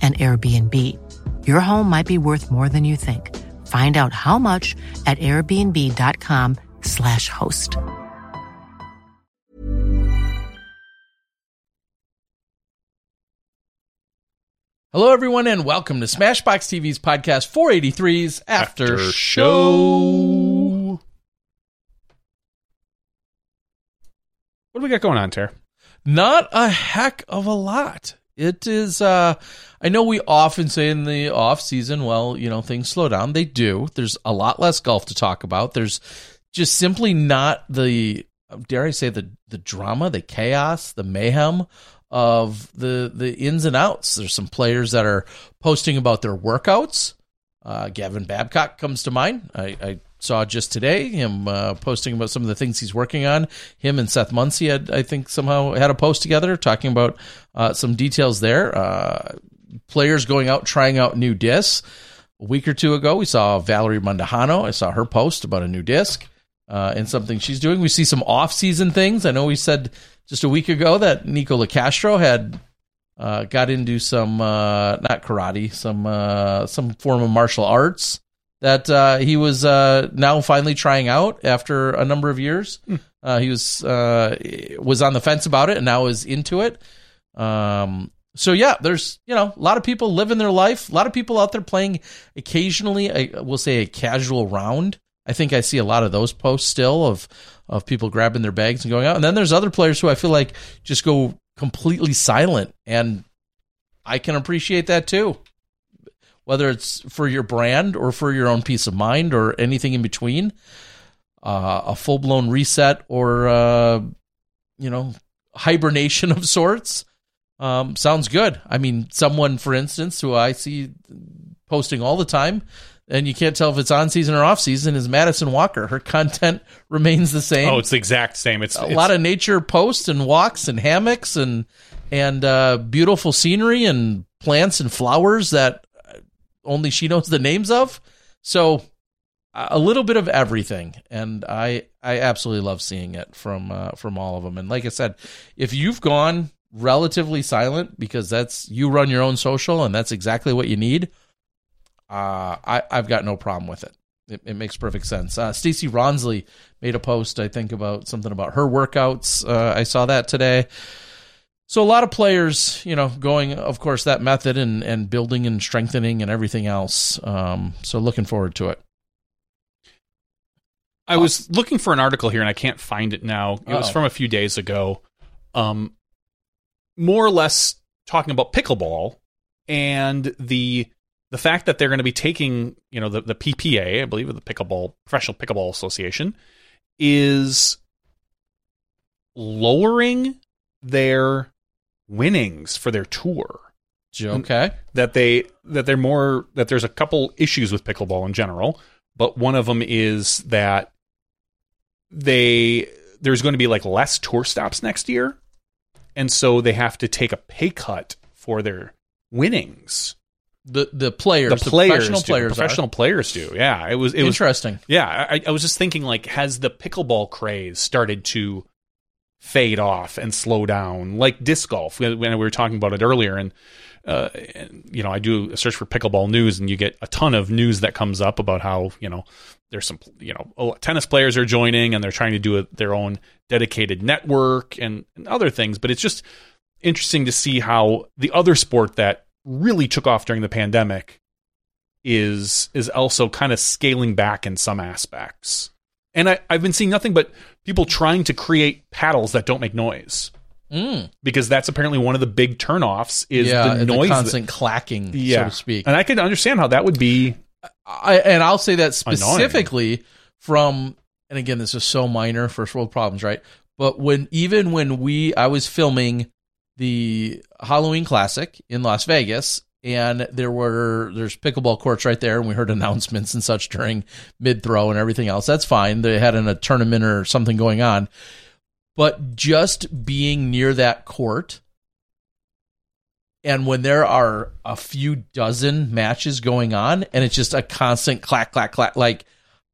an Airbnb. Your home might be worth more than you think. Find out how much at airbnb.com/slash host. Hello, everyone, and welcome to Smashbox TV's podcast 483's After, After Show. Show. What do we got going on, Ter? Not a heck of a lot. It is, uh, I know we often say in the off season, well, you know, things slow down. They do. There's a lot less golf to talk about. There's just simply not the, dare I say, the, the drama, the chaos, the mayhem of the, the ins and outs. There's some players that are posting about their workouts. Uh, Gavin Babcock comes to mind. I, I saw just today him uh, posting about some of the things he's working on. Him and Seth Muncie had, I think, somehow had a post together talking about uh, some details there. Uh, players going out trying out new discs. A week or two ago, we saw Valerie Mandujano. I saw her post about a new disc uh, and something she's doing. We see some off-season things. I know we said just a week ago that Nico Locastro had uh, got into some uh, not karate, some some form of martial arts that uh, he was uh, now finally trying out after a number of years. Uh, he was uh, was on the fence about it and now is into it. Um, so yeah, there's you know a lot of people living their life. A lot of people out there playing occasionally. I will say a casual round. I think I see a lot of those posts still of of people grabbing their bags and going out. And then there's other players who I feel like just go completely silent, and I can appreciate that too. Whether it's for your brand or for your own peace of mind or anything in between, uh, a full blown reset or uh, you know hibernation of sorts um, sounds good. I mean, someone, for instance, who I see posting all the time, and you can't tell if it's on season or off season, is Madison Walker. Her content remains the same. Oh, it's the exact same. It's a it's, lot of nature posts and walks and hammocks and and uh, beautiful scenery and plants and flowers that only she knows the names of. So a little bit of everything, and I I absolutely love seeing it from uh, from all of them. And like I said, if you've gone relatively silent because that's you run your own social and that's exactly what you need, uh, I I've got no problem with it. It, it makes perfect sense. Uh, Stacey Ronsley made a post, I think, about something about her workouts. Uh, I saw that today. So a lot of players, you know, going, of course, that method and and building and strengthening and everything else. Um, so looking forward to it. I was looking for an article here and I can't find it now. It was Uh-oh. from a few days ago. Um, more or less talking about pickleball and the the fact that they're going to be taking, you know, the, the PPA, I believe, the Pickleball Professional Pickleball Association, is lowering their winnings for their tour. Okay. that they that they're more that there's a couple issues with pickleball in general, but one of them is that they there's going to be like less tour stops next year, and so they have to take a pay cut for their winnings. The the players, The players, professional do. players, professional players do. Yeah, it was are. it was interesting. Yeah, I, I was just thinking, like, has the pickleball craze started to fade off and slow down, like disc golf? When we were talking about it earlier, and, uh, and you know, I do a search for pickleball news, and you get a ton of news that comes up about how you know there's some you know tennis players are joining, and they're trying to do a, their own dedicated network and, and other things. But it's just interesting to see how the other sport that really took off during the pandemic is is also kind of scaling back in some aspects. And I, I've been seeing nothing but people trying to create paddles that don't make noise Mm. because that's apparently one of the big turnoffs is yeah, the noise. constant clacking, yeah, so to speak. And I can understand how that would be. I, and I'll say that Annoying. specifically from, and again, this is so minor, first world problems, right? But when even when we, I was filming the Halloween Classic in Las Vegas, and there were there's pickleball courts right there, and we heard announcements and such during mid throw and everything else. That's fine. They had a tournament or something going on, but just being near that court and when there are a few dozen matches going on and it's just a constant clack clack clack like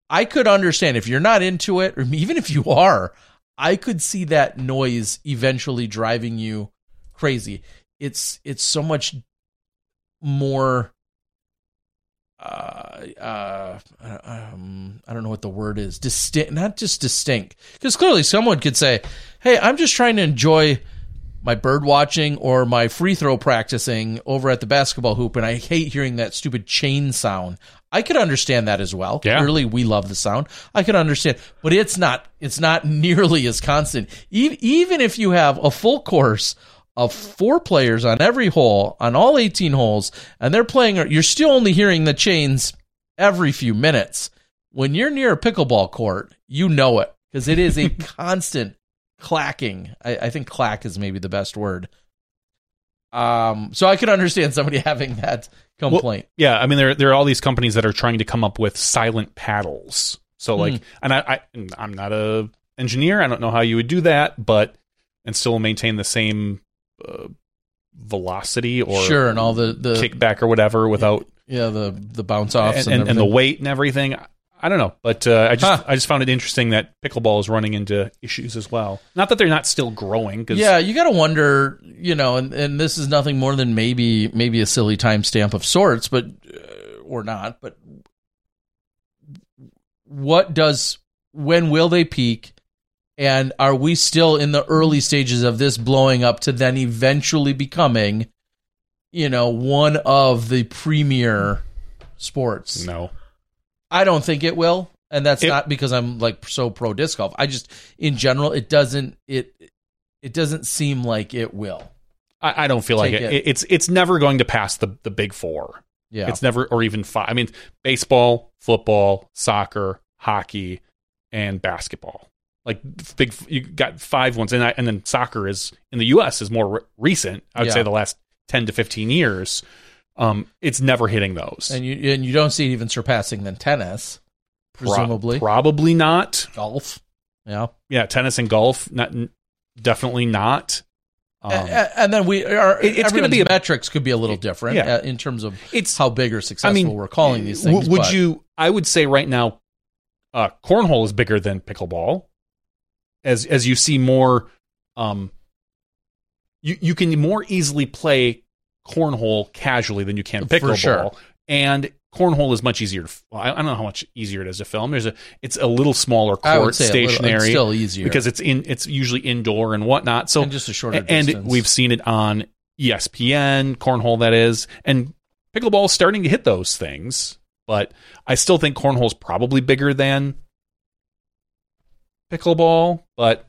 i could understand if you're not into it or even if you are i could see that noise eventually driving you crazy it's it's so much more uh, uh, um, I don't know what the word is. Distinct, not just distinct, because clearly someone could say, "Hey, I'm just trying to enjoy my bird watching or my free throw practicing over at the basketball hoop, and I hate hearing that stupid chain sound." I could understand that as well. Yeah. Clearly, we love the sound. I could understand, but it's not. It's not nearly as constant. E- Even if you have a full course of four players on every hole on all 18 holes and they're playing you're still only hearing the chains every few minutes when you're near a pickleball court you know it because it is a constant clacking I, I think clack is maybe the best word um so i could understand somebody having that complaint Yeah, I mean there there are all these companies that are trying to come up with silent paddles. So like, Hmm. and I, I I'm not a engineer. I don't know how you would do that, but and still maintain the same uh, velocity or sure and all the the kickback or whatever without yeah the the bounce offs and, and, and the weight and everything. I don't know, but uh, I just Huh. I just found it interesting that pickleball is running into issues as well. Not that they're not still growing, because Yeah, you got to wonder, you know, and, and this is nothing more than maybe maybe a silly timestamp of sorts, but uh, or not. But what does when will they peak? And are we still in the early stages of this blowing up to then eventually becoming, you know, one of the premier sports? no, I don't think it will, and that's It- not because I'm like so pro disc golf. I just, in general, it doesn't it it doesn't seem like it will. I, I don't feel like it. it. It's it's never going to pass the the big four. Yeah, It's never, or even five. I mean, baseball, football, soccer, hockey, and basketball. Like big, you got five ones, and I, and then soccer is in the U.S. is more re- recent. I would Yeah. say the last ten to fifteen years. Um, it's never hitting those. and you and you don't see it even surpassing than tennis, Pro- probably not. golf. Yeah, Yeah, tennis and golf, not definitely not. Um, and then we are. It- it's gonna be a- metrics could be a little different Yeah. uh, in terms of it's how big or successful I mean, we're calling these w- things. Would but- you? I would say right now, uh, cornhole is bigger than pickleball. As as you see more, um, you you can more easily play cornhole casually than you can pickleball, sure. and cornhole is much easier. To, well, I I don't know how much easier it is to film. There's a it's a little smaller court, little- stationary, it's still easier because it's in it's usually indoor and whatnot. So and just a shorter and distance. we've seen it on ESPN, cornhole that is, and pickleball is starting to hit those things. But I still think cornhole is probably bigger than pickleball. But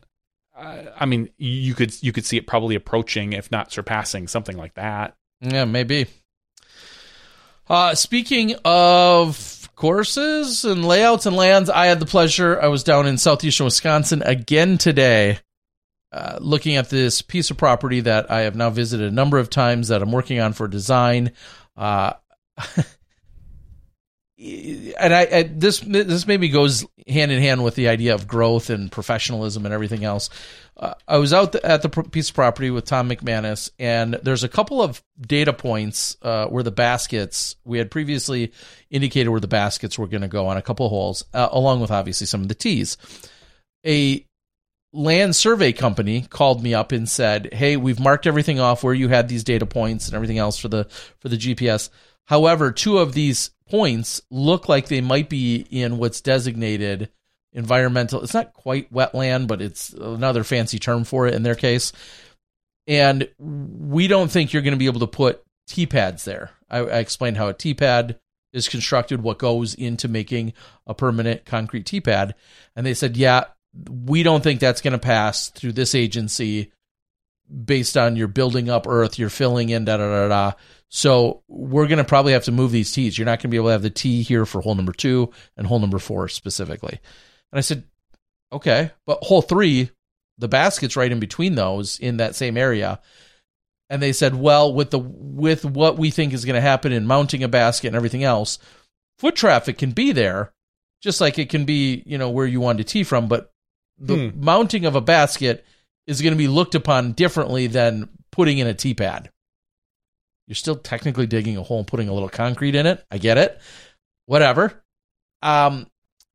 uh, I mean, you could you could see it probably approaching, if not surpassing, something like that. Yeah, maybe. Uh, speaking of courses and layouts and lands, I had the pleasure. I was down in southeastern Wisconsin again today, uh, looking at this piece of property that I have now visited a number of times that I'm working on for design. Uh, and I, I this this maybe goes hand in hand with the idea of growth and professionalism and everything else. uh, I was out at the piece of property with Tom McManus, and there's a couple of data points uh, where the baskets we had previously indicated where the baskets were going to go on a couple holes, uh, along with obviously some of the tees. A land survey company called me up and said, "Hey, we've marked everything off where you had these data points and everything else for the for the GPS. However, two of these points look like they might be in what's designated." environmental. It's not quite wetland, but it's another fancy term for it in their case. And we don't think you're going to be able to put T pads there. I, I explained how a T pad is constructed, what goes into making a permanent concrete T pad. And they said, yeah, we don't think that's going to pass through this agency based on your building up earth, you're filling in, da da da da. So we're going to probably have to move these tees. You're not going to be able to have the tee here for hole number two and hole number four specifically. And I said, okay, but hole three, the basket's right in between those in that same area. And they said, well, with the with what we think is going to happen in mounting a basket and everything else, foot traffic can be there, just like it can be, you know, where you want to tee from. But the hmm. mounting of a basket is going to be looked upon differently than putting in a tee pad. You're still technically digging a hole and putting a little concrete in it. I get it. Whatever. Um,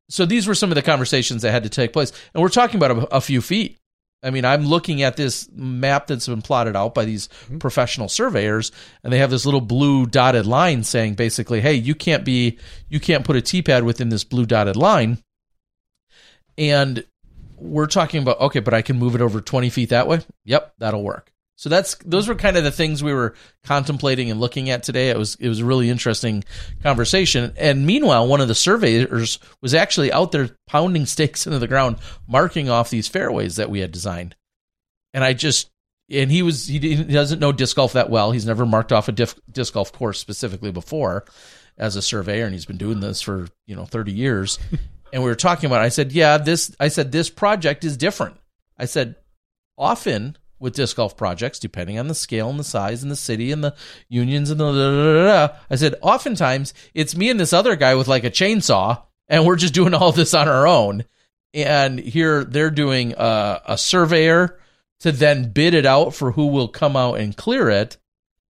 so these were some of the conversations that had to take place, and we're talking about a, a few feet. I mean, I'm looking at this map that's been plotted out by these mm-hmm. professional surveyors, and they have this little blue dotted line saying basically, "Hey, you can't be, you can't put a T pad within this blue dotted line." And we're talking about okay, but I can move it over 20 feet that way. Yep, that'll work. So that's those were kind of the things we were contemplating and looking at today. It was it was a really interesting conversation. And meanwhile, one of the surveyors was actually out there pounding stakes into the ground, marking off these fairways that we had designed. And I just and he was he, doesn't know disc golf that well. He's never marked off a disc, disc golf course specifically before as a surveyor, and he's been doing this for you know thirty years. And we were talking about. It. I said, yeah, this. I said this project is different. I said often with disc golf projects, depending on the scale and the size and the city and the unions and the. Da, da, da, I said, oftentimes it's me and this other guy with like a chainsaw, and we're just doing all this on our own. And here they're doing a, a surveyor to then bid it out for who will come out and clear it.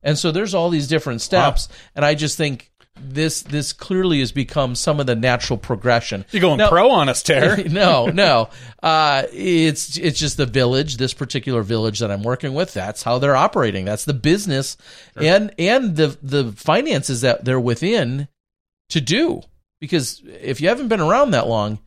And so there's all these different steps. Wow. And I just think this this clearly has become some of the natural progression. You're going now, pro on us, Terry. no, no. Uh, it's it's just the village, this particular village that I'm working with. That's how they're operating. That's the business sure. and and the the finances that they're within to do. Because if you haven't been around that long,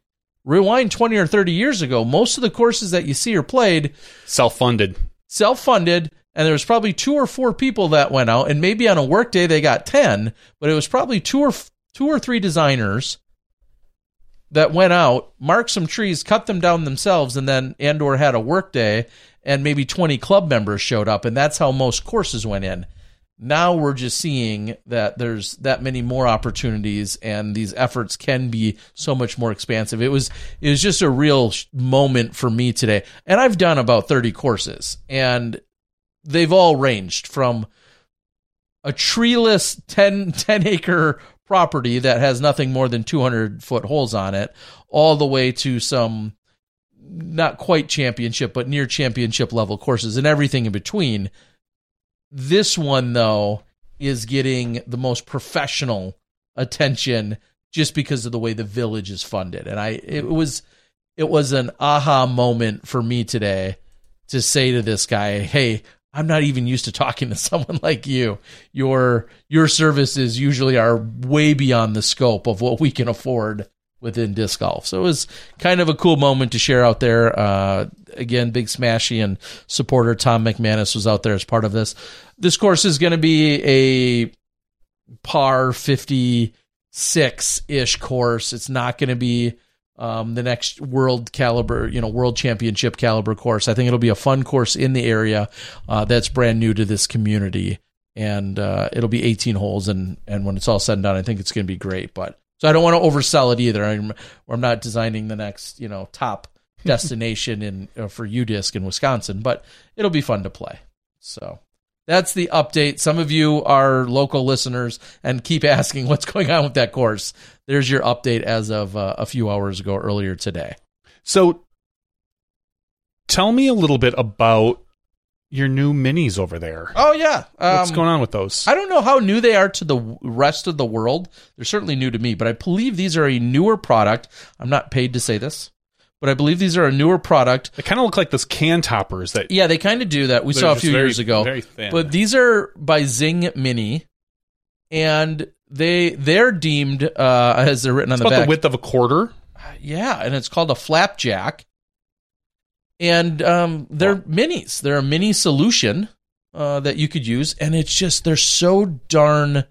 rewind 20 or 30 years ago, most of the courses that you see are played self funded. Self funded and there was probably two or four people that went out and maybe on a work day they got 10 but it was probably two or two or three designers that went out marked some trees cut them down themselves and then andor had a work day and maybe 20 club members showed up and that's how most courses went in. Now we're just seeing that there's that many more opportunities and these efforts can be so much more expansive. It was it was just a real moment for me today. And i've done about 30 courses and they've all ranged from a treeless 10, 10 acre property that has nothing more than 200 foot holes on it, all the way to some not quite championship, but near championship level courses and everything in between. This one, though, is getting the most professional attention just because of the way the village is funded. And I, it was, it was an aha moment for me today to say to this guy, Hey, I'm not even used to talking to someone like you. Your your services usually are way beyond the scope of what we can afford within disc golf. So it was kind of a cool moment to share out there. Uh, again, big smashy and supporter Tom McManus was out there as part of this. This course is going to be a par 56 ish course. It's not going to be um, the next world caliber, you know, world championship caliber course. I think it'll be a fun course in the area uh, that's brand new to this community, and uh, it'll be 18 holes. And and when it's all said and done, I think it's going to be great. But so I don't want to oversell it either. I'm I'm not designing the next you know top destination in uh, for UDisc in Wisconsin, but it'll be fun to play. So that's the update. Some of you are local listeners and keep asking what's going on with that course. There's your update as of uh, a few hours ago, earlier today. So, tell me a little bit about your new minis over there. Oh yeah, What's Um, going on with those? I don't know how new they are to the rest of the world. They're certainly new to me, but I believe these are a newer product. I'm not paid to say this, but I believe these are a newer product. They kind of look like those can toppers that Yeah, they kind of do that. We saw a few very- years ago. very thin. But these are by Zing Mini, and they they're deemed uh, as they're written on the about back. the width of a quarter. Yeah, and it's called a flapjack. And um, they're minis. They're a mini solution uh, that you could use, and it's just they're so darn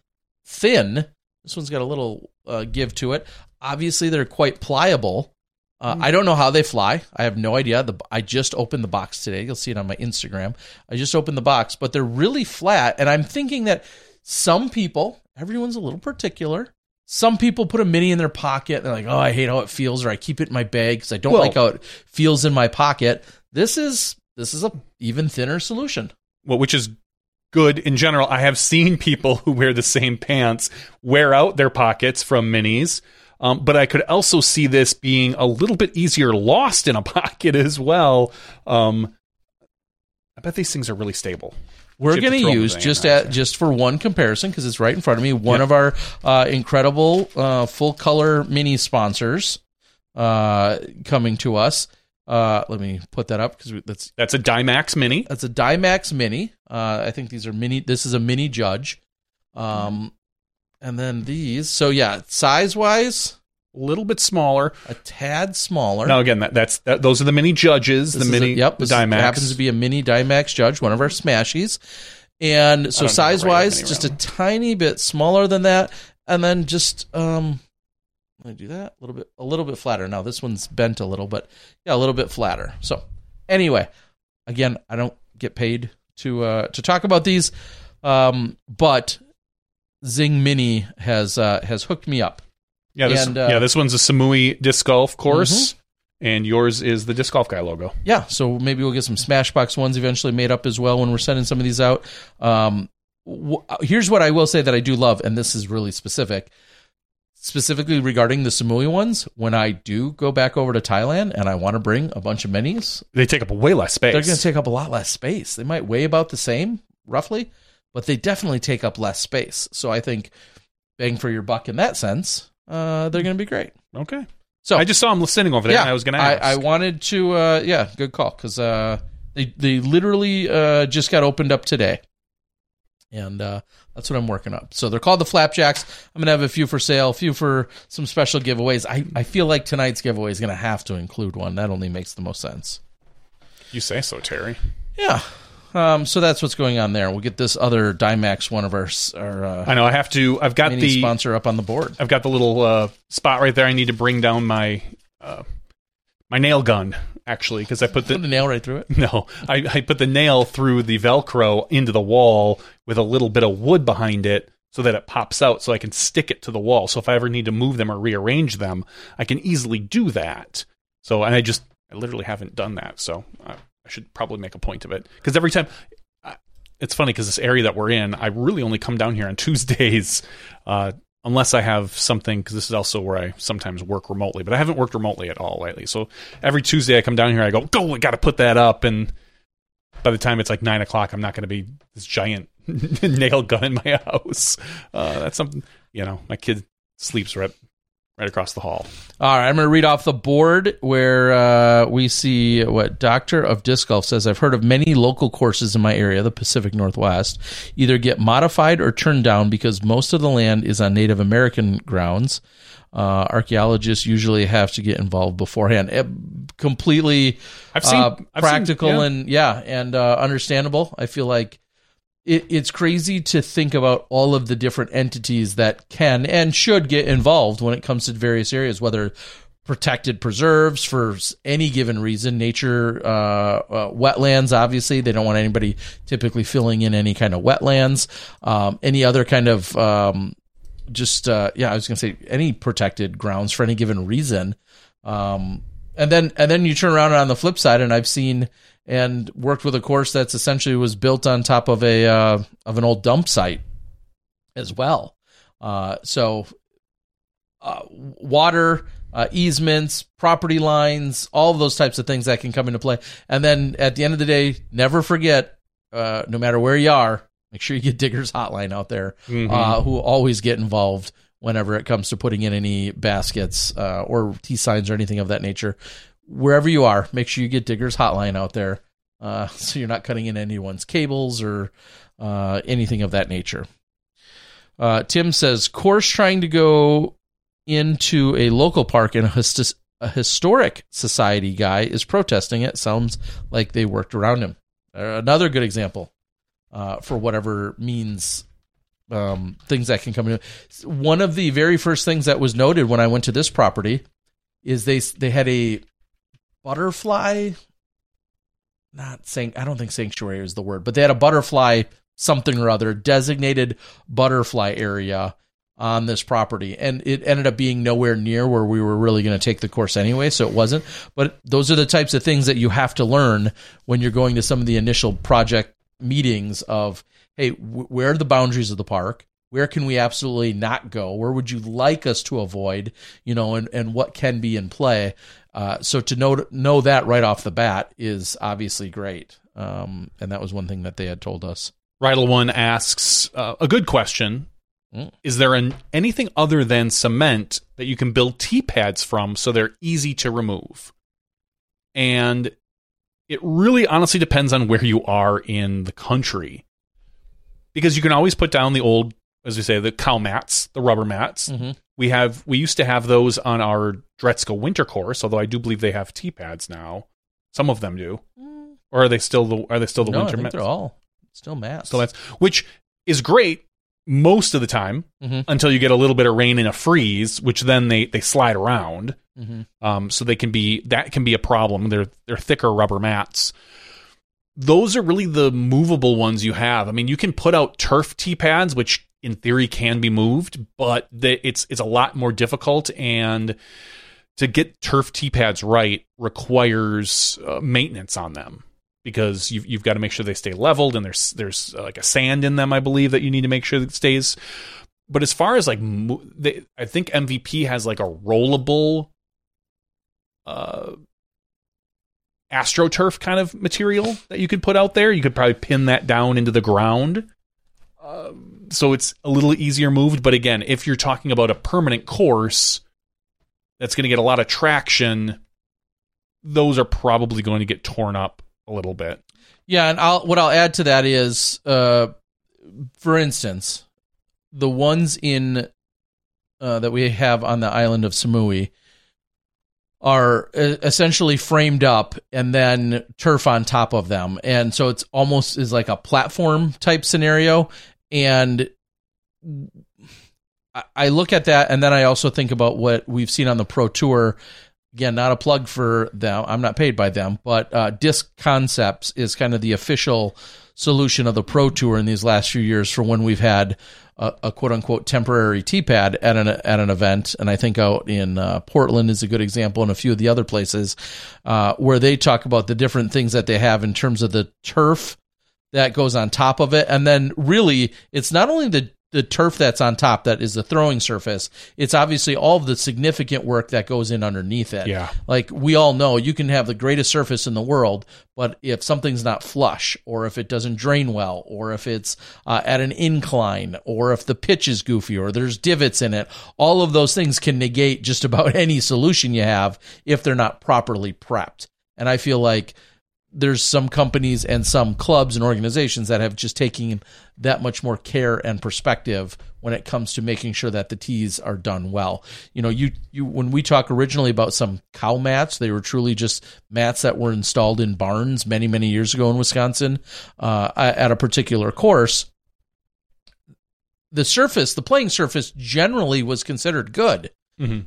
thin. This one's got a little uh, give to it. Obviously, they're quite pliable. Uh, I don't know how they fly. I have no idea. The, I just opened the box today. You'll see it on my Instagram. I just opened the box, but they're really flat. And I'm thinking that some people, everyone's a little particular. Some people put a mini in their pocket. And they're like, oh, I hate how it feels, or I keep it in my bag because I don't Well- like how it feels in my pocket. This is this is a even thinner solution. well, which is good in general. I have seen people who wear the same pants wear out their pockets from minis. Um, but I could also see this being a little bit easier lost in a pocket as well. Um, I bet these things are really stable. We're You have to going to use just at just for one comparison because it's right in front of me. One Yeah. of our uh, incredible uh, full color mini sponsors uh, coming to us. Uh, let me put that up because that's That's a Dymax Mini. that's a Dymax Mini. Uh, I think these are mini. This is a mini Judge. Um, and then these. So yeah, size wise, little bit smaller. a tad smaller. Now again, that, that's that, those are the mini judges, This the mini a, yep, the this Dymax. happens to be a mini Dymax Judge, one of our smashies. And so size wise, just a tiny bit smaller than that, and then just um, let me do that a little bit, a little bit flatter. Now this one's bent a little, but yeah, a little bit flatter. So anyway, again, I don't get paid to uh, to talk about these, um, but Zing Mini has uh, has hooked me up. Yeah, this, and, uh, yeah, this one's a Samui disc golf course, and yours is the disc golf guy logo. yeah, so maybe we'll get some Smashbox ones eventually made up as well when we're sending some of these out. Um, w- here's what I will say that I do love, and this is really specific, specifically regarding the Samui ones. When I do go back over to Thailand and I want to bring a bunch of minis, They take up way less space. they're going to take up a lot less space. They might weigh about the same, roughly, but they definitely take up less space. So I think bang for your buck in that sense, uh, they're going to be great. okay. So I just saw him sitting over there, and I was going to ask. I, I wanted to. Uh, yeah, good call because uh, they they literally uh, just got opened up today, and uh, that's what I'm working up. So they're called the Flapjacks. I'm gonna have a few for sale, a few for some special giveaways. I I feel like tonight's giveaway is gonna have to include one. That only makes the most sense. you say so, Terry. Yeah. Um, so that's what's going on there. We'll get this other Dymax, one of our our uh, I know. I have to. I've got the. sponsor up on the board. I've got the little uh, spot right there. I need to bring down my uh, my nail gun actually because I put Put the nail right through it. no, I, I put the nail through the Velcro into the wall with a little bit of wood behind it so that it pops out so I can stick it to the wall. So if I ever need to move them or rearrange them, I can easily do that. So, and I just, I literally haven't done that. So I, I should probably make a point of it because every time, it's funny because this area that we're in, I really only come down here on Tuesdays, uh, unless I have something. Because this is also where I sometimes work remotely, but I haven't worked remotely at all lately. So every Tuesday I come down here, I go, go, I got to put that up, and by the time it's like nine o'clock, I'm not going to be this giant nail gun in my house. Uh, that's something, you know, my kid sleeps right right across the hall. All right, I'm going to read off the board where uh, we see what Doctor of Disc Golf says. I've heard of many local courses in my area, the Pacific Northwest, either get modified or turned down because most of the land is on Native American grounds. Uh, archaeologists usually have to get involved beforehand. Eh, completely I've seen- uh, I've seen- practical yeah. and yeah, and uh, understandable. I feel like it, it's crazy to think about all of the different entities that can and should get involved when it comes to various areas, whether protected preserves for any given reason, nature, uh, uh, wetlands. Obviously, they don't want anybody typically filling in any kind of wetlands. Um, any other kind of um, just uh, yeah, I was gonna say any protected grounds for any given reason. Um, and then and then you turn around and on the flip side, and I've seen and worked with a course that's essentially was built on top of a uh, of an old dump site as well. Uh, so uh, water uh, easements, property lines, all of those types of things that can come into play. And then at the end of the day, never forget, uh, no matter where you are, make sure you get Diggers Hotline out there, uh, who always get involved whenever it comes to putting in any baskets uh, or T signs or anything of that nature. Wherever you are, make sure you get Diggers Hotline out there, uh, so you're not cutting in anyone's cables or uh, anything of that nature. Uh, Tim says, course trying to go into a local park and a, hist- a historic society guy is protesting it. Sounds like they worked around him. Uh, another good example uh, for whatever means um, things that can come in. One of the very first things that was noted when I went to this property is they they had a butterfly. Not saying I don't think sanctuary is the word, but they had a butterfly something or other designated butterfly area on this property and it ended up being nowhere near where we were really going to take the course anyway so it wasn't but those are the types of things that you have to learn when you're going to some of the initial project meetings of hey w- where are the boundaries of the park where can we absolutely not go where would you like us to avoid you know and, and what can be in play uh, so to know know that right off the bat is obviously great um, and that was one thing that they had told us Rydal One asks uh, a good question. Mm. Is there an, anything other than cement that you can build T pads from so they're easy to remove? And it really honestly depends on where you are in the country. Because you can always put down the old, as we say, the cow mats, the rubber mats. Mhm. We have we used to have those on our Dretzka winter course, although I do believe they have T pads now. Some of them do. Or are they still the are they still the no, I winter think mats? they're all still mats So that's which is great most of the time Mhm. until you get a little bit of rain and a freeze, which then they they slide around. Mhm. Um, so they can be that can be a problem. They're they're thicker rubber mats. Those are really the movable ones you have. I mean, you can put out turf tee pads, which in theory can be moved, but it's it's a lot more difficult and to get turf tee pads right requires uh, maintenance on them because you've you've got to make sure they stay leveled and there's there's uh, like a sand in them I believe that you need to make sure that stays. But as far as like mo- they, I think MVP has like a rollable uh astroturf kind of material that you could put out there. You could probably pin that down into the ground. Um, so it's a little easier moved, but again, if you're talking about a permanent course that's going to get a lot of traction, those are probably going to get torn up a little bit. Yeah, and I'll what I'll add to that is, uh, for instance, the ones in uh, that we have on the island of Samui are uh, essentially framed up and then turf on top of them, and so it's almost is like a platform type scenario. And I- look at that, and then I also think about what we've seen on the Pro Tour again, not a plug for them. I'm not paid by them, but uh, Disc Concepts is kind of the official solution of the Pro Tour in these last few years for when we've had a, a quote unquote temporary T pad at an at an event. And I think out in uh, Portland is a good example, and a few of the other places uh, where they talk about the different things that they have in terms of the turf that goes on top of it, and then really it's not only the the turf that's on top that is the throwing surface. It's obviously all of the significant work that goes in underneath it. Yeah. Like we all know, you can have the greatest surface in the world, but if something's not flush, or if it doesn't drain well, or if it's uh, at an incline, or if the pitch is goofy, or there's divots in it, all of those things can negate just about any solution you have if they're not properly prepped. And I feel like there's some companies and some clubs and organizations that have just taken that much more care and perspective when it comes to making sure that the tees are done well. You know, you you when we talk originally about some cow mats, they were truly just mats that were installed in barns many many years ago in Wisconsin uh, at a particular course. The surface, the playing surface, generally was considered good.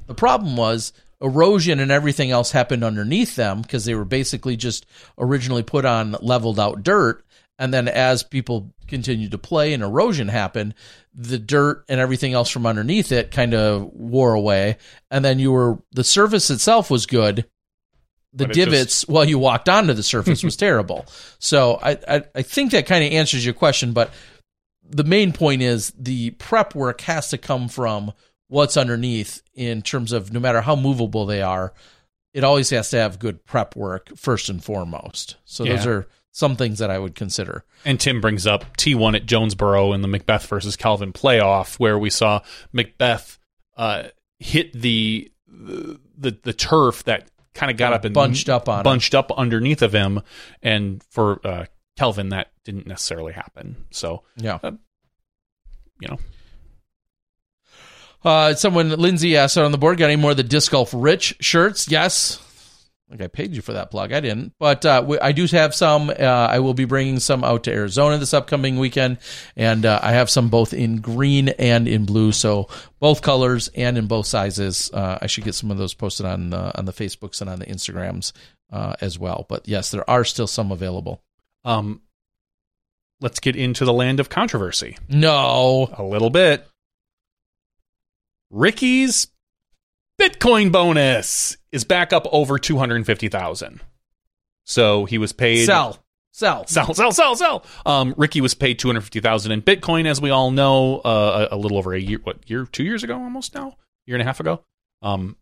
The problem was erosion and everything else happened underneath them because they were basically just originally put on leveled out dirt. And then as people continued to play and erosion happened, the dirt and everything else from underneath it kind of wore away. And then you were, the surface itself was good. The divots while you walked onto the surface was terrible. So I, I, I think that kind of answers your question, but the main point is the prep work has to come from what's underneath in terms of no matter how movable they are, it always has to have good prep work first and foremost. So those are some things that I would consider. And Tim brings up T1 at Jonesboro in the McBeth versus Calvin playoff, where we saw McBeth uh, hit the, the the turf that kind of got up and Bunched up on him. bunched up underneath of him, and for uh, Calvin that didn't necessarily happen. So Yeah. uh, you know, Uh, someone, Lindsay asked out on the board, got any more of the Disc Golf Rich shirts? Yes. Like I paid you for that plug. I didn't. But uh, we, I do have some. Uh, I will be bringing some out to Arizona this upcoming weekend. And uh, I have some both in green and in blue. So both colors and in both sizes. Uh, I should get some of those posted on, uh, on the Facebooks and on the Instagrams uh, as well. But yes, there are still some available. um, let's get into the land of controversy No. a little bit. Ricky's Bitcoin bonus is back up over two hundred and fifty thousand. So he was paid Sell. Sell. sell, sell, sell, sell. Um, Ricky was paid two hundred fifty thousand in Bitcoin, as we all know, uh, a, a little over a year, what year, two years ago, almost now, year and a half ago. Um,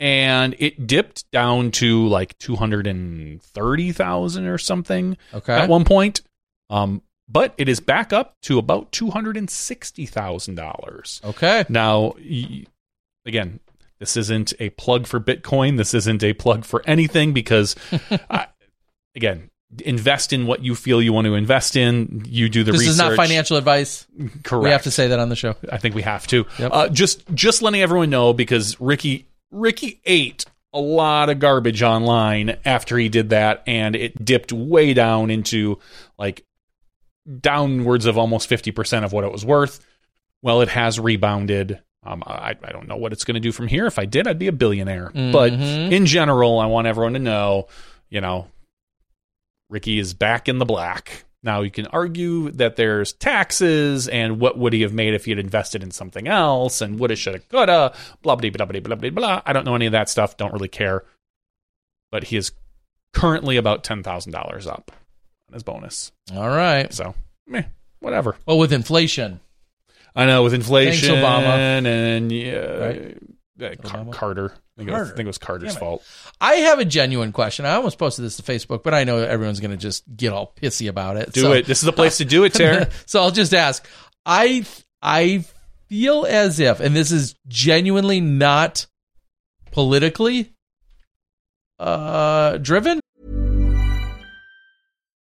and it dipped down to like two hundred and thirty thousand or something Okay. at one point. Um, but it is back up to about two hundred and sixty thousand dollars. Okay. Now, again, this isn't a plug for Bitcoin. This isn't a plug for anything because, I, again, invest in what you feel you want to invest in. You do the research. This research. is not financial advice. Correct. We have to say that on the show. I think we have to. Yep. Uh, just just letting everyone know because Ricky Ricky ate a lot of garbage online after he did that, and it dipped way down into like downwards of almost fifty percent of what it was worth. Well, it has rebounded. Um, I, I don't know what it's going to do from here. If I did, I'd be a billionaire. But Mhm. in general, I want everyone to know, you know, Ricky is back in the black. Now you can argue that there's taxes and what would he have made if he had invested in something else and woulda, shoulda, coulda, blah blah blah blah blah blah blah. I don't know any of that stuff. Don't really care. But he is currently about ten thousand dollars up his bonus. All right. So, meh, whatever. Well, with inflation, I know with inflation Thanks, Obama. and yeah, Right? uh, Car- Obama? Carter. I think, It was, I think it was Carter's fault. I have a genuine question. I almost posted this to Facebook, but I know everyone's going to just get all pissy about it. Do So- it. This is the place to do it, Tara. so I'll just ask. I I feel as if, and this is genuinely not politically uh driven.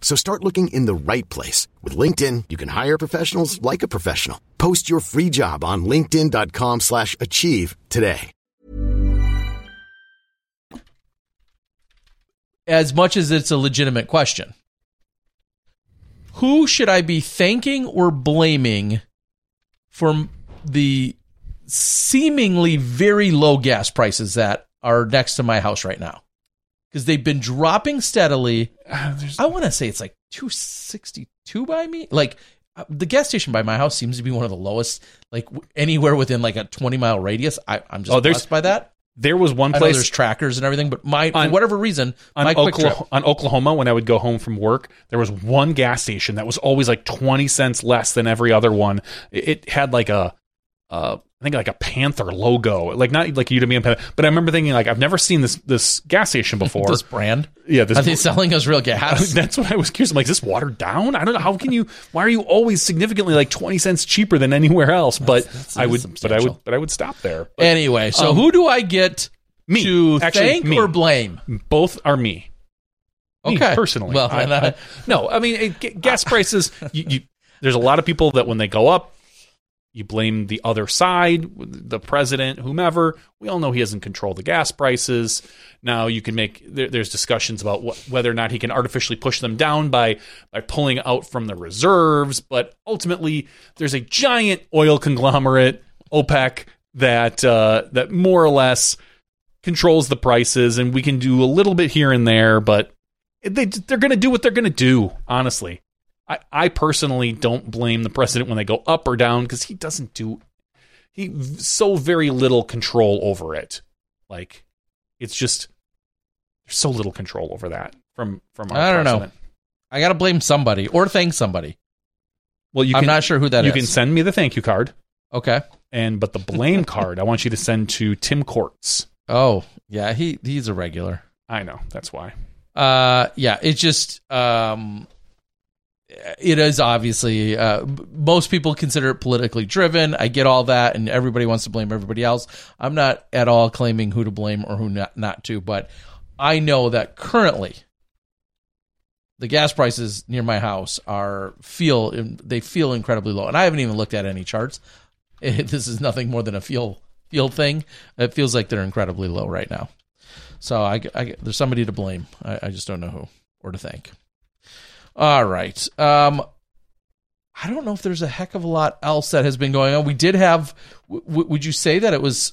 So start looking in the right place. With LinkedIn, you can hire professionals like a professional. Post your free job on linkedin.com slash achieve today. as much as it's a legitimate question. Who should I be thanking or blaming for the seemingly very low gas prices that are next to my house right now? Because they've been dropping steadily. I want to say it's like 262 by me. Like uh, the gas station by my house seems to be one of the lowest, like w- anywhere within like a 20 mile radius. I, I'm just Oh, blessed by that. There was one know there's trackers and everything, but my On- for whatever reason, on my Oklahoma, on Oklahoma when I would go home from work. There was one gas station that was always like twenty cents less than every other one. It, it had like a, uh, I think like a Panther logo, like not like Udemy and Panther, but I remember thinking like I've never seen this this gas station before. this brand. yeah, this Are they selling us real gas? That's what I was curious. I'm like, is this watered down? I don't know. How can you? Why are you always significantly like twenty cents cheaper than anywhere else? But that's- I would, but I would, but I would stop there. But anyway, so Um, who do I get me. to Actually, thank me. or blame? both are me. Me, Okay. personally. Well, I- I- no, I mean it, gas prices. You, you, there's a lot of people that when they go up, you blame the other side, the president, whomever. We all know he doesn't control the gas prices. Now you can make there, there's discussions about what, whether or not he can artificially push them down by by pulling out from the reserves, but ultimately there's a giant oil conglomerate, OPEC, that uh, that more or less controls the prices, and we can do a little bit here and there, but they they're going to do what they're going to do. Honestly, I I personally don't blame the president when they go up or down because he doesn't do he so very little control over it. Like it's just there's so little control over that from from our I don't know. I got to blame somebody or thank somebody. Well, you I'm can, not sure who that you is. can send me the thank you card, Okay. and but the blame card I want you to send to Tim Courts. Oh, yeah, he he's a regular. I know that's why. Uh, yeah, it's just um, it is obviously uh, most people consider it politically driven. I get all that, and everybody wants to blame everybody else. I'm not at all claiming who to blame or who not not to, but I know that currently the gas prices near my house are feel they feel incredibly low, and I haven't even looked at any charts. this is nothing more than a feel feel thing. It feels like they're incredibly low right now. So I, I there's somebody to blame. I, I just don't know who or to thank. All right. Um, I don't know if there's a heck of a lot else that has been going on. We did have. W- would you say that it was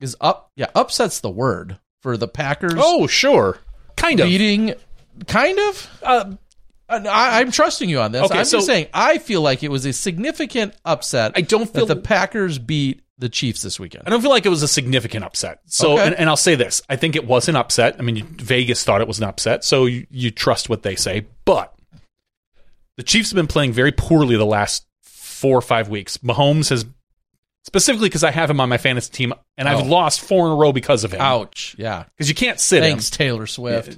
is up? Yeah, upsets the word for the Packers. Oh, sure, kind of. beating, kind of. Uh, I, I'm trusting you on this. Okay, I'm so- just saying. I feel like it was a significant upset. I don't feel that the Packers beat the Chiefs this weekend. I don't feel like it was a significant upset. So, Okay. and, and I'll say this: I think it was an upset. I mean, Vegas thought it was an upset, so you, you trust what they say. But the Chiefs have been playing very poorly the last four or five weeks. Mahomes has specifically because I have him on my fantasy team, and I've Oh. lost four in a row because of him. Ouch! Yeah. Because you can't sit Thanks, him. Taylor Swift.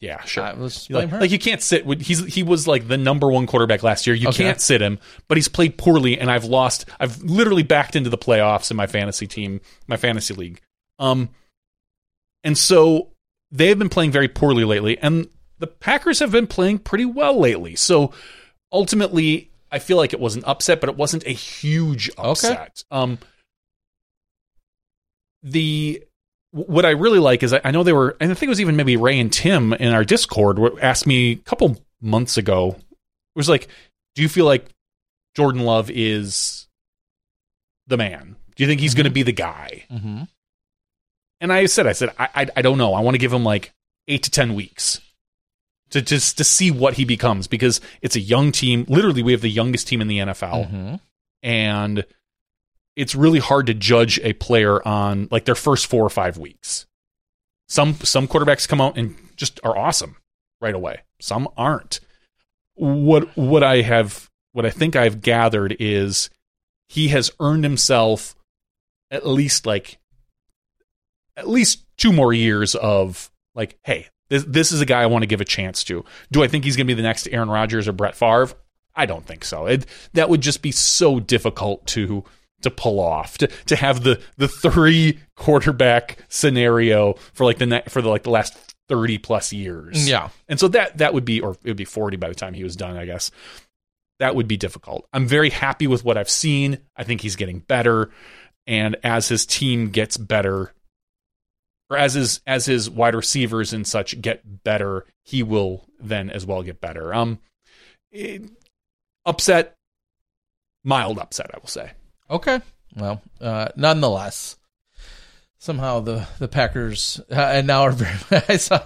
Yeah, sure. Uh, like, her. like you can't sit. He's he was like the number one quarterback last year. You Okay. can't sit him, but he's played poorly, and I've lost. I've literally backed into the playoffs in my fantasy team, my fantasy league. Um, and so they've been playing very poorly lately, and the Packers have been playing pretty well lately. So ultimately, I feel like it was an upset, but it wasn't a huge upset. Um, the what I really like is I, I know they were, and I think it was even maybe Ray and Tim in our Discord asked me a couple months ago. It was like, "Do you feel like Jordan Love is the man? Do you think he's going to be the guy?" mm-hmm. And I said, "I said I, I, I don't know. I want to give him like eight to ten weeks to just to see what he becomes because it's a young team. Literally, we have the youngest team in the NFL Mm-hmm. and it's really hard to judge a player on like their first four or five weeks. Some some quarterbacks come out and just are awesome right away. Some aren't. What what I have what I think I've gathered is he has earned himself at least like at least two more years of like, hey, this this is a guy I want to give a chance to. Do I think he's going to be the next Aaron Rodgers or Brett Favre? I don't think so. It, that would just be so difficult to to pull off to to have the the three quarterback scenario for like the ne- for the like the last 30 plus years. Yeah. And so that that would be or it would be 40 by the time he was done, I guess. That would be difficult. I'm very happy with what I've seen. I think he's getting better and as his team gets better or as his as his wide receivers and such get better, he will then as well get better. Um it- upset mild upset, I will say. Okay. Well, uh, nonetheless, somehow the the Packers uh, and now are very. I saw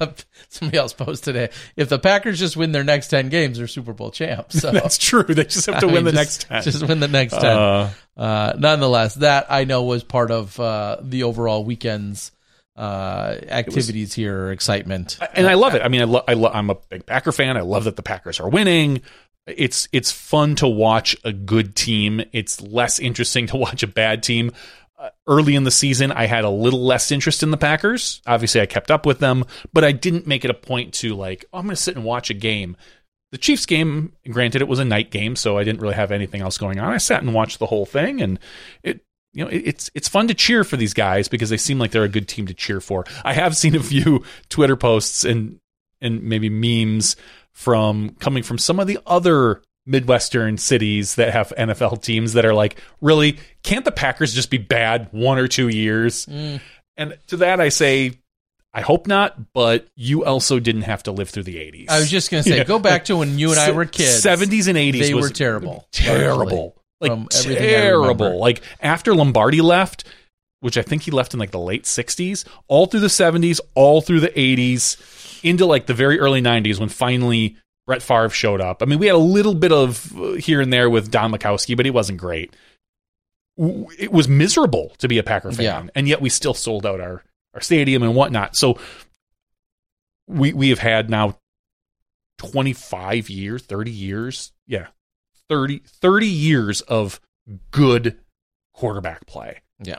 somebody else post today. If the Packers just win their next ten games, they're Super Bowl champs. So That's true. They just have to I win mean, the just- next 10. Just win the next ten. Uh, Uh, nonetheless, that I know was part of uh, the overall weekend's uh, activities here, or excitement. and I love it. I mean, I lo- I lo- I'm a big Packer fan. I love that the Packers are winning. It's it's fun to watch a good team. It's less interesting to watch a bad team. Uh, early in the season, I had a little less interest in the Packers. Obviously, I kept up with them, but I didn't make it a point to like, oh, I'm going to sit and watch a game. The Chiefs game, granted, it was a night game, so I didn't really have anything else going on. I sat and watched the whole thing, and it you know, it's it's fun to cheer for these guys because they seem like they're a good team to cheer for. I have seen a few Twitter posts and and maybe memes from coming from some of the other Midwestern cities that have NFL teams that are like, really, can't the Packers just be bad one or two years? Mm. And to that, I say, I hope not, but you also didn't have to live through the 80s. I was just going to say, Yeah. go back to when you and I were kids. 70s and 80s They were terrible. Terrible. Like From everything I terrible. Like after Lombardi left, which I think he left in like the late 60s, all through the 70s, all through the 80s, into like the very early 90s when finally Brett Favre showed up. I mean, we had a little bit of uh, here and there with Don Majkowski, but he wasn't great. It was miserable to be a Packer fan, Yeah. and yet we still sold out our, our stadium and whatnot. So we we have had now 25 years, 30 years. Yeah. 30, 30 years of good quarterback play. Yeah.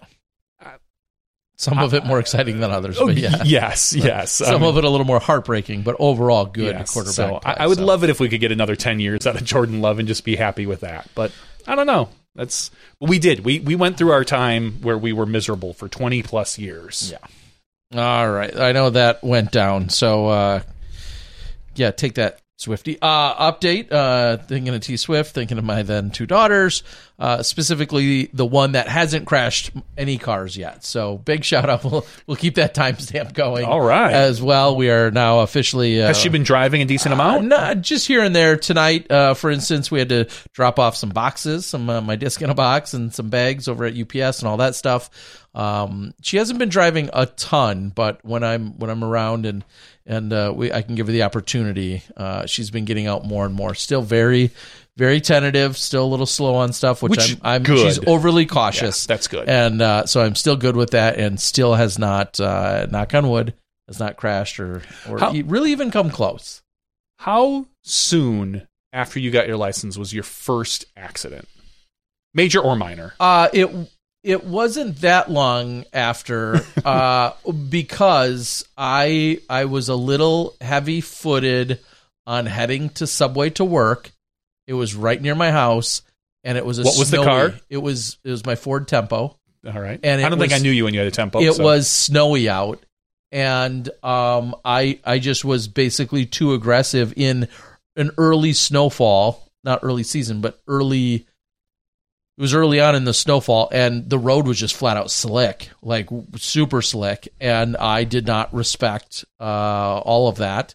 Some of it more exciting than others, Oh, but yeah. Yes, yes. Some of it a little more heartbreaking, but overall good yes. quarterback. So I, play, I would so. love it if we could get another 10 years out of Jordan Love and just be happy with that. But I don't know. That's we did. We we went through our time where we were miserable for 20 plus years. Yeah. All right. I know that went down. So, uh, yeah, take that, Swifty. Uh, update uh, thinking of T Swift, thinking of my then two daughters, uh, specifically the one that hasn't crashed any cars yet. So, big shout out. We'll, we'll keep that timestamp going. All right. As well. We are now officially. Uh, Has she been driving a decent uh, amount? no, just here and there tonight. Uh, for instance, we had to drop off some boxes, some uh, my disc in a box, and some bags over at UPS and all that stuff. Um, she hasn't been driving a ton, but when I'm when I'm around and and uh, we I can give her the opportunity. Uh, she's been getting out more and more. Still very very tentative. Still a little slow on stuff, which, Which, I'm, I'm she's overly cautious. Yeah, that's good. and uh, so I'm still good with that, and still has not uh, knock on wood has not crashed or or How- really even come close. How soon after you got your license was your first accident? Major or minor? Uh it it wasn't that long after uh because I I was a little heavy footed on heading to Subway to work. It was right near my house and it was a What was the car? It was it was my Ford Tempo. All right. And I don't think I knew you when you had a tempo. it so- was snowy out and um I I just was basically too aggressive in an early snowfall, not early season, but early it was early on in the snowfall and the road was just flat out slick, like super slick and I did not respect uh all of that.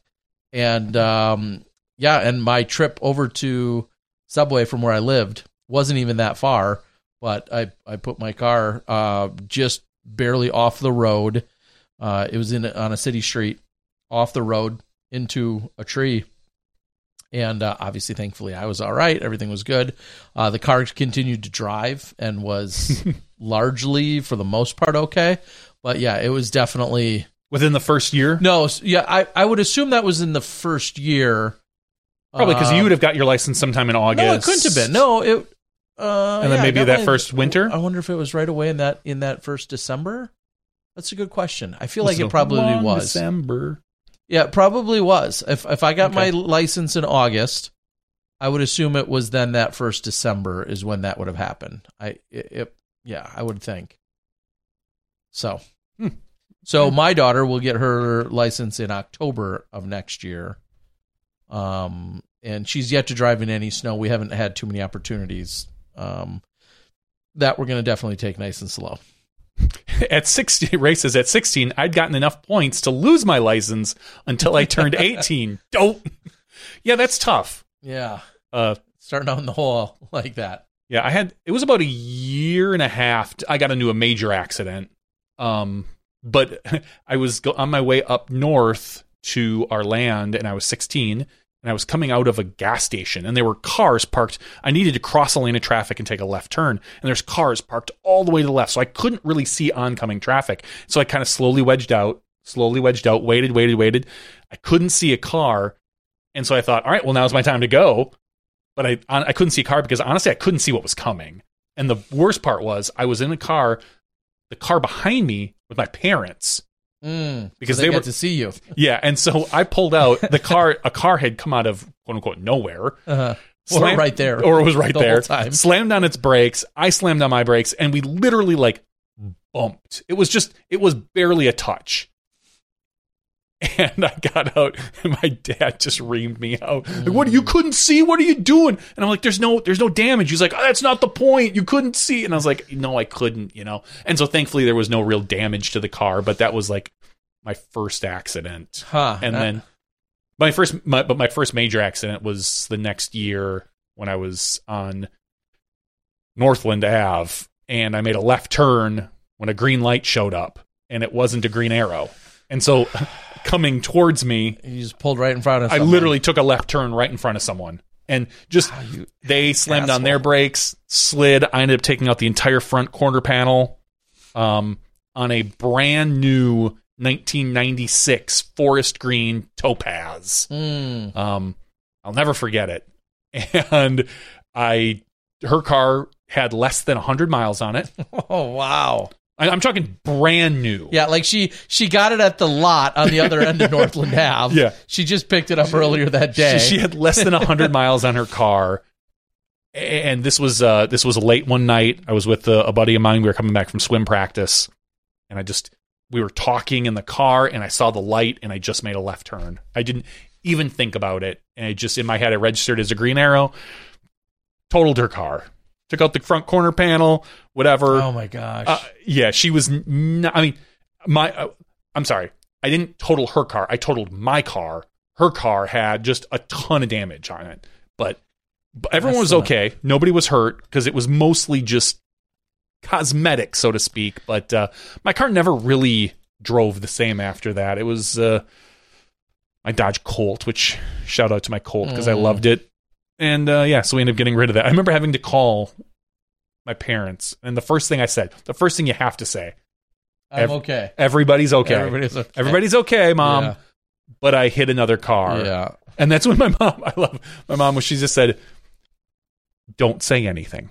And um yeah, and my trip over to Subway from where I lived wasn't even that far, but I I put my car uh just barely off the road. Uh it was in on a city street off the road into a tree. And uh, obviously, thankfully, I was all right. Everything was good. Uh, the car continued to drive and was largely, for the most part, okay. But yeah, it was definitely within the first year. no. Yeah, I, I would assume that was in the first year. Probably because you would have got your license sometime in August. No, it couldn't have been. No, it. Uh, And then yeah, maybe that my- first winter? I wonder if it was right away in that in that first December. That's a good question. I feel like it probably was. December. Yeah, it probably was. If if I got my license in August, I would assume it was then that first December is when that would have happened. I it, it yeah, I would think. So, Hmm. so my daughter will get her license in October of next year. Um, and she's yet to drive in any snow. We haven't had too many opportunities. Um, that we're going to definitely take nice and slow. At 16 races at 16, I'd gotten enough points to lose my license until I turned 18. Don't. Yeah, that's tough. Yeah, Uh, starting out in the hole like that. yeah, I had it was about a year and a half. I got into a major accident. Um, but I was go- on my way up north to our land, and I was 16, and I was coming out of a gas station, and there were cars parked. I needed to cross a lane of traffic and take a left turn, and there's cars parked all the way to the left, so I couldn't really see oncoming traffic. So I kind of slowly wedged out, slowly wedged out, waited, waited, waited. I couldn't see a car, and so I thought, all right, well now's my time to go. But I I couldn't see a car because honestly I couldn't see what was coming. And the worst part was I was in a car, the car behind me with my parents. Mm, Because so they they, were- to see you. Yeah, and so I pulled out the car. A car had come out of quote unquote nowhere, Uh-huh. Or right there. or it was right the there. time. Slammed on its brakes. I slammed on my brakes, and we literally like bumped. It was just, it was barely a touch. And I got out, and my dad just reamed me out. Like, what? You couldn't see? What are you doing? And I'm like, "There's no, there's no damage." He's like, oh, "That's not the point. You couldn't see." And I was like, "No, I couldn't." You know. And so thankfully there was no real damage to the car, but that was like my first accident. Huh. And Uh, then my first, my, but my first major accident was the next year when I was on Northland Ave, and I made a left turn when a green light showed up, and it wasn't a green arrow. And so, coming towards me, you just pulled right in front of. I literally took a left turn right in front of someone, and just Ah, you they slammed on their brakes, slid. I ended up taking out the entire front corner panel, um, on a brand new 1996 forest green Topaz. Mm. Um, I'll never forget it. And I, her car had less than 100 miles on it. Oh wow. I, I'm talking brand new. Yeah, like she she got it at the lot on the other end of Northland Ave. Yeah. she just picked it up earlier that day. She, she had less than 100 miles on her car. And this was uh, this was late one night. I was with a, a buddy of mine. We were coming back from swim practice, and I just we were talking in the car, and I saw the light, and I just made a left turn. I didn't even think about it, and I just in my head I registered as a green arrow. Totaled her car. Took out the front corner panel, whatever. oh my gosh. Uh, yeah, she was. N- I mean, my. Uh, I'm sorry. I didn't total her car. I totaled my car. Her car had just a ton of damage on it, but, but everyone That's was okay. Nobody was hurt because it was mostly just cosmetic, so to speak. But uh, my car never really drove the same after that. It was uh, my Dodge Colt, which shout out to my Colt because I Mm. loved it. And uh, yeah, so we ended up getting rid of that. I remember having to call my parents, and the first thing I said, the first thing you have to say, I'm ev- okay. everybody's okay. Everybody's okay. Everybody's okay, mom. Yeah. But I hit another car. Yeah. And that's when my mom, I love my mom, when she just said, don't say anything.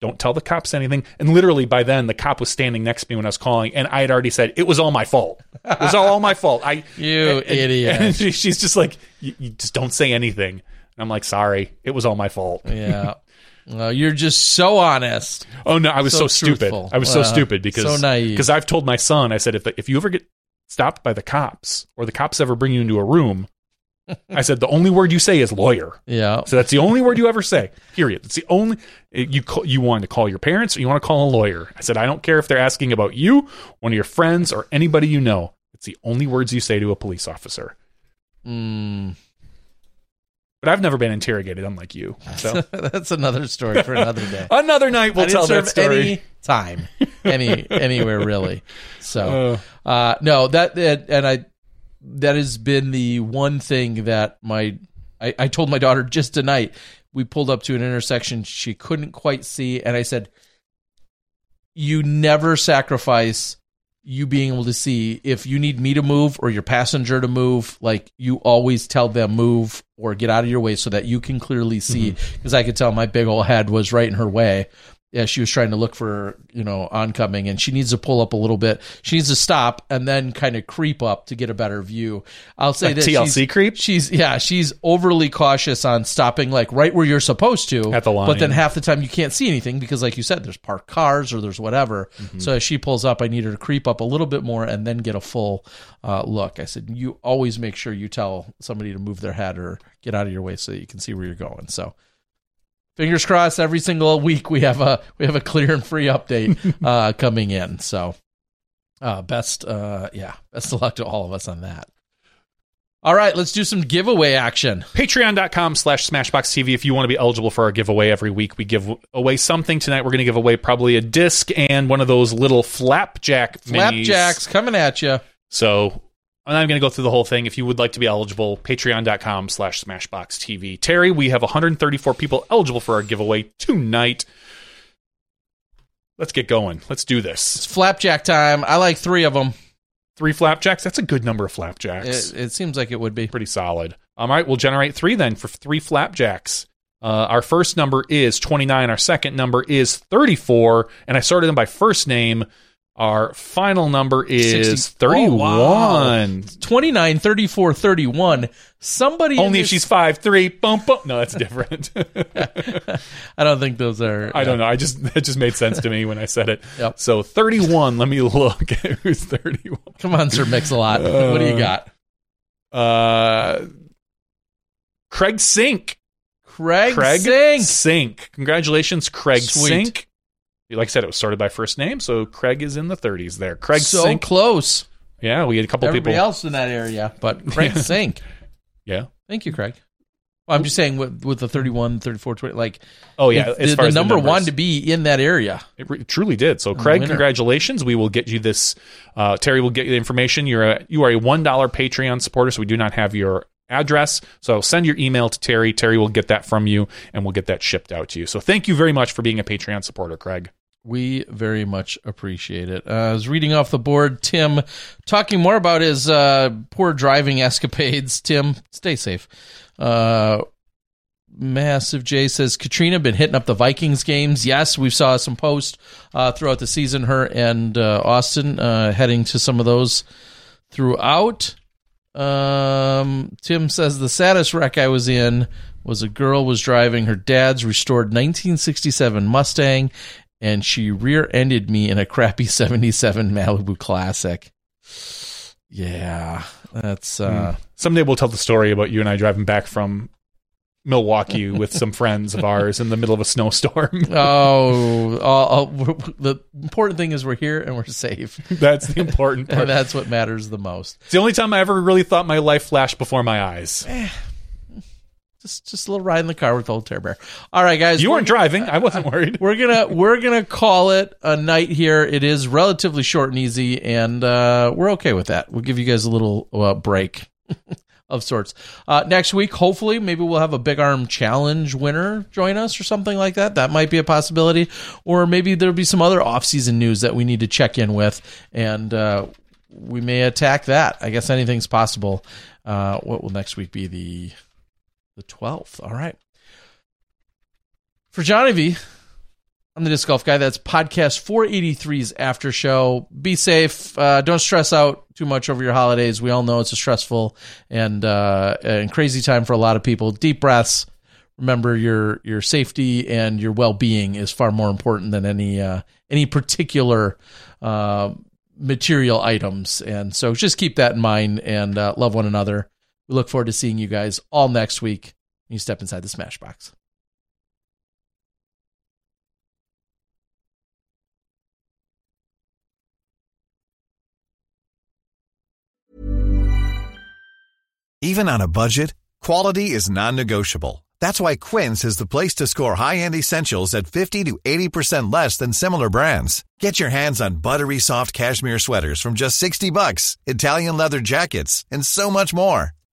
Don't tell the cops anything. And literally by then, the cop was standing next to me when I was calling, and I had already said, it was all my fault. It was all, all my fault. I, You and- idiot. And she- she's just like, you, you just don't say anything. And I'm like, sorry, it was all my fault. Yeah. Well, you're just so honest. Oh no, I was so, So stupid. I was so stupid because So naive. Because I've told my son, I said if if you ever get stopped by the cops or the cops ever bring you into a room, I said the only word you say is lawyer. Yeah. So that's the only word you ever say. Period. It's the only you call, you want to call your parents or you want to call a lawyer. I said I don't care if they're asking about you, one of your friends, or anybody you know. It's the only words you say to a police officer. Mm. But I've never been interrogated, unlike you. So That's another story for another day. another night we'll I tell that story. any time, any anywhere really. So, uh, no, that, that and I that has been the one thing that my I, I told my daughter just tonight. We pulled up to an intersection she couldn't quite see, and I said, "You never sacrifice." You being able to see if you need me to move or your passenger to move, like you always tell them move or get out of your way so that you can clearly see. Mm-hmm. Because I could tell my big old head was right in her way yeah, she was trying to look for, you know, oncoming and she needs to pull up a little bit. She needs to stop and then kind of creep up to get a better view. I'll say Like that TLC she's, creep? She's yeah, she's overly cautious on stopping like right where you're supposed to At the line. But then half the time you can't see anything because like you said there's parked cars or there's whatever. Mm-hmm. So as she pulls up, I need her to creep up a little bit more and then get a full uh, look. I said you always make sure you tell somebody to move their head or get out of your way so that you can see where you're going. So fingers crossed every single week we have a we have a clear and free update uh coming in so uh best uh yeah best of luck to all of us on that all right let's do some giveaway action Patreon.com slash Smashbox TV if you want to be eligible for our giveaway every week. We give away something. Tonight we're going to give away probably a disc and one of those little flapjack minis. flapjacks coming at you So I'm not going to go through the whole thing. If you would like to be eligible, patreon.com slash Smashbox TV. Terry, we have 134 people eligible for our giveaway tonight. Let's get going. Let's do this. it's flapjack time i like three of them Three flapjacks. That's a good number of flapjacks. it, it seems like it would be pretty solid. All right, we'll generate three then for three flapjacks. Uh, our first number is 29. Our second number is 34. And I sorted them by first name. Our final number is 60 31. Oh, wow. 29 34 31 somebody Only if this- she's five three. Bump, bump. No, that's different. i don't think those are I don't know. I just it just made sense to me when I said it. Yep. So 31. Let me look at who's 31. come on sir mix a lot what do you got Uh, Craig Sink. Craig, Craig Sink. Sink. Congratulations, Craig Sweet. Sink. Like I said, it was sorted by first name, so Craig is in the 30s there. Craig so Sink. close. Yeah, we had a couple Everybody people. else in that area, but Craig Sink. Yeah. Thank you, Craig. Well, I'm just saying with, with the 31, 34, 20, like Oh yeah, the, the number numbers. one to be in that area. It re- truly did. So, Craig, congratulations. We will get you this. Uh, Terry will get you the information. You're a you are a one dollar Patreon supporter, so we do not have your address. So send your email to Terry. Terry will get that from you, and we'll get that shipped out to you. So thank you very much for being a Patreon supporter, Craig. We very much appreciate it. Uh, I was reading off the board, Tim, talking more about his uh, poor driving escapades. Tim, stay safe. Uh, Massive J says Katrina been hitting up the Vikings games. Yes, we saw some posts uh, throughout the season. Her and uh, Austin uh, heading to some of those throughout. Um, Tim says the saddest wreck I was in was a girl was driving her dad's restored 1967 Mustang, and she rear-ended me in a crappy 77 Malibu Classic. Yeah, that's uh, hmm. Someday we'll tell the story about you and I driving back from Milwaukee with some friends of ours in the middle of a snowstorm. oh, uh, uh, oh, we're- the important thing is we're here and we're safe, That's the important part. and that's what matters the most. It's the only time I ever really thought my life flashed before my eyes. Eh, Just, just a little ride in the car with old Terror Bear. All right, guys, You we're weren't driving. I wasn't worried. we're gonna we're gonna call it a night here. It is relatively short and easy, and uh, we're okay with that. We'll give you guys a little uh, break of sorts. Uh, next week, hopefully, maybe we'll have a big arm challenge winner join us or something like that. That might be a possibility, or maybe there'll be some other off season news that we need to check in with, and uh, we may attack that. I guess anything's possible. Uh, what will next week be? The the twelfth. All right. For Johnny V, I'm the disc golf guy. That's podcast 483's after show. Be safe. Uh, don't stress out too much over your holidays. We all know it's a stressful and uh, and crazy time for a lot of people. Deep breaths. Remember your your safety and your well being is far more important than any uh, any particular uh, material items. And so just keep that in mind and uh, love one another. We look forward to seeing you guys all next week. when You step inside the Smashbox. Even on a budget, quality is non-negotiable. That's why Quince is the place to score high-end essentials at 50 to 80% less than similar brands. Get your hands on buttery soft cashmere sweaters from just 60 bucks, Italian leather jackets, and so much more.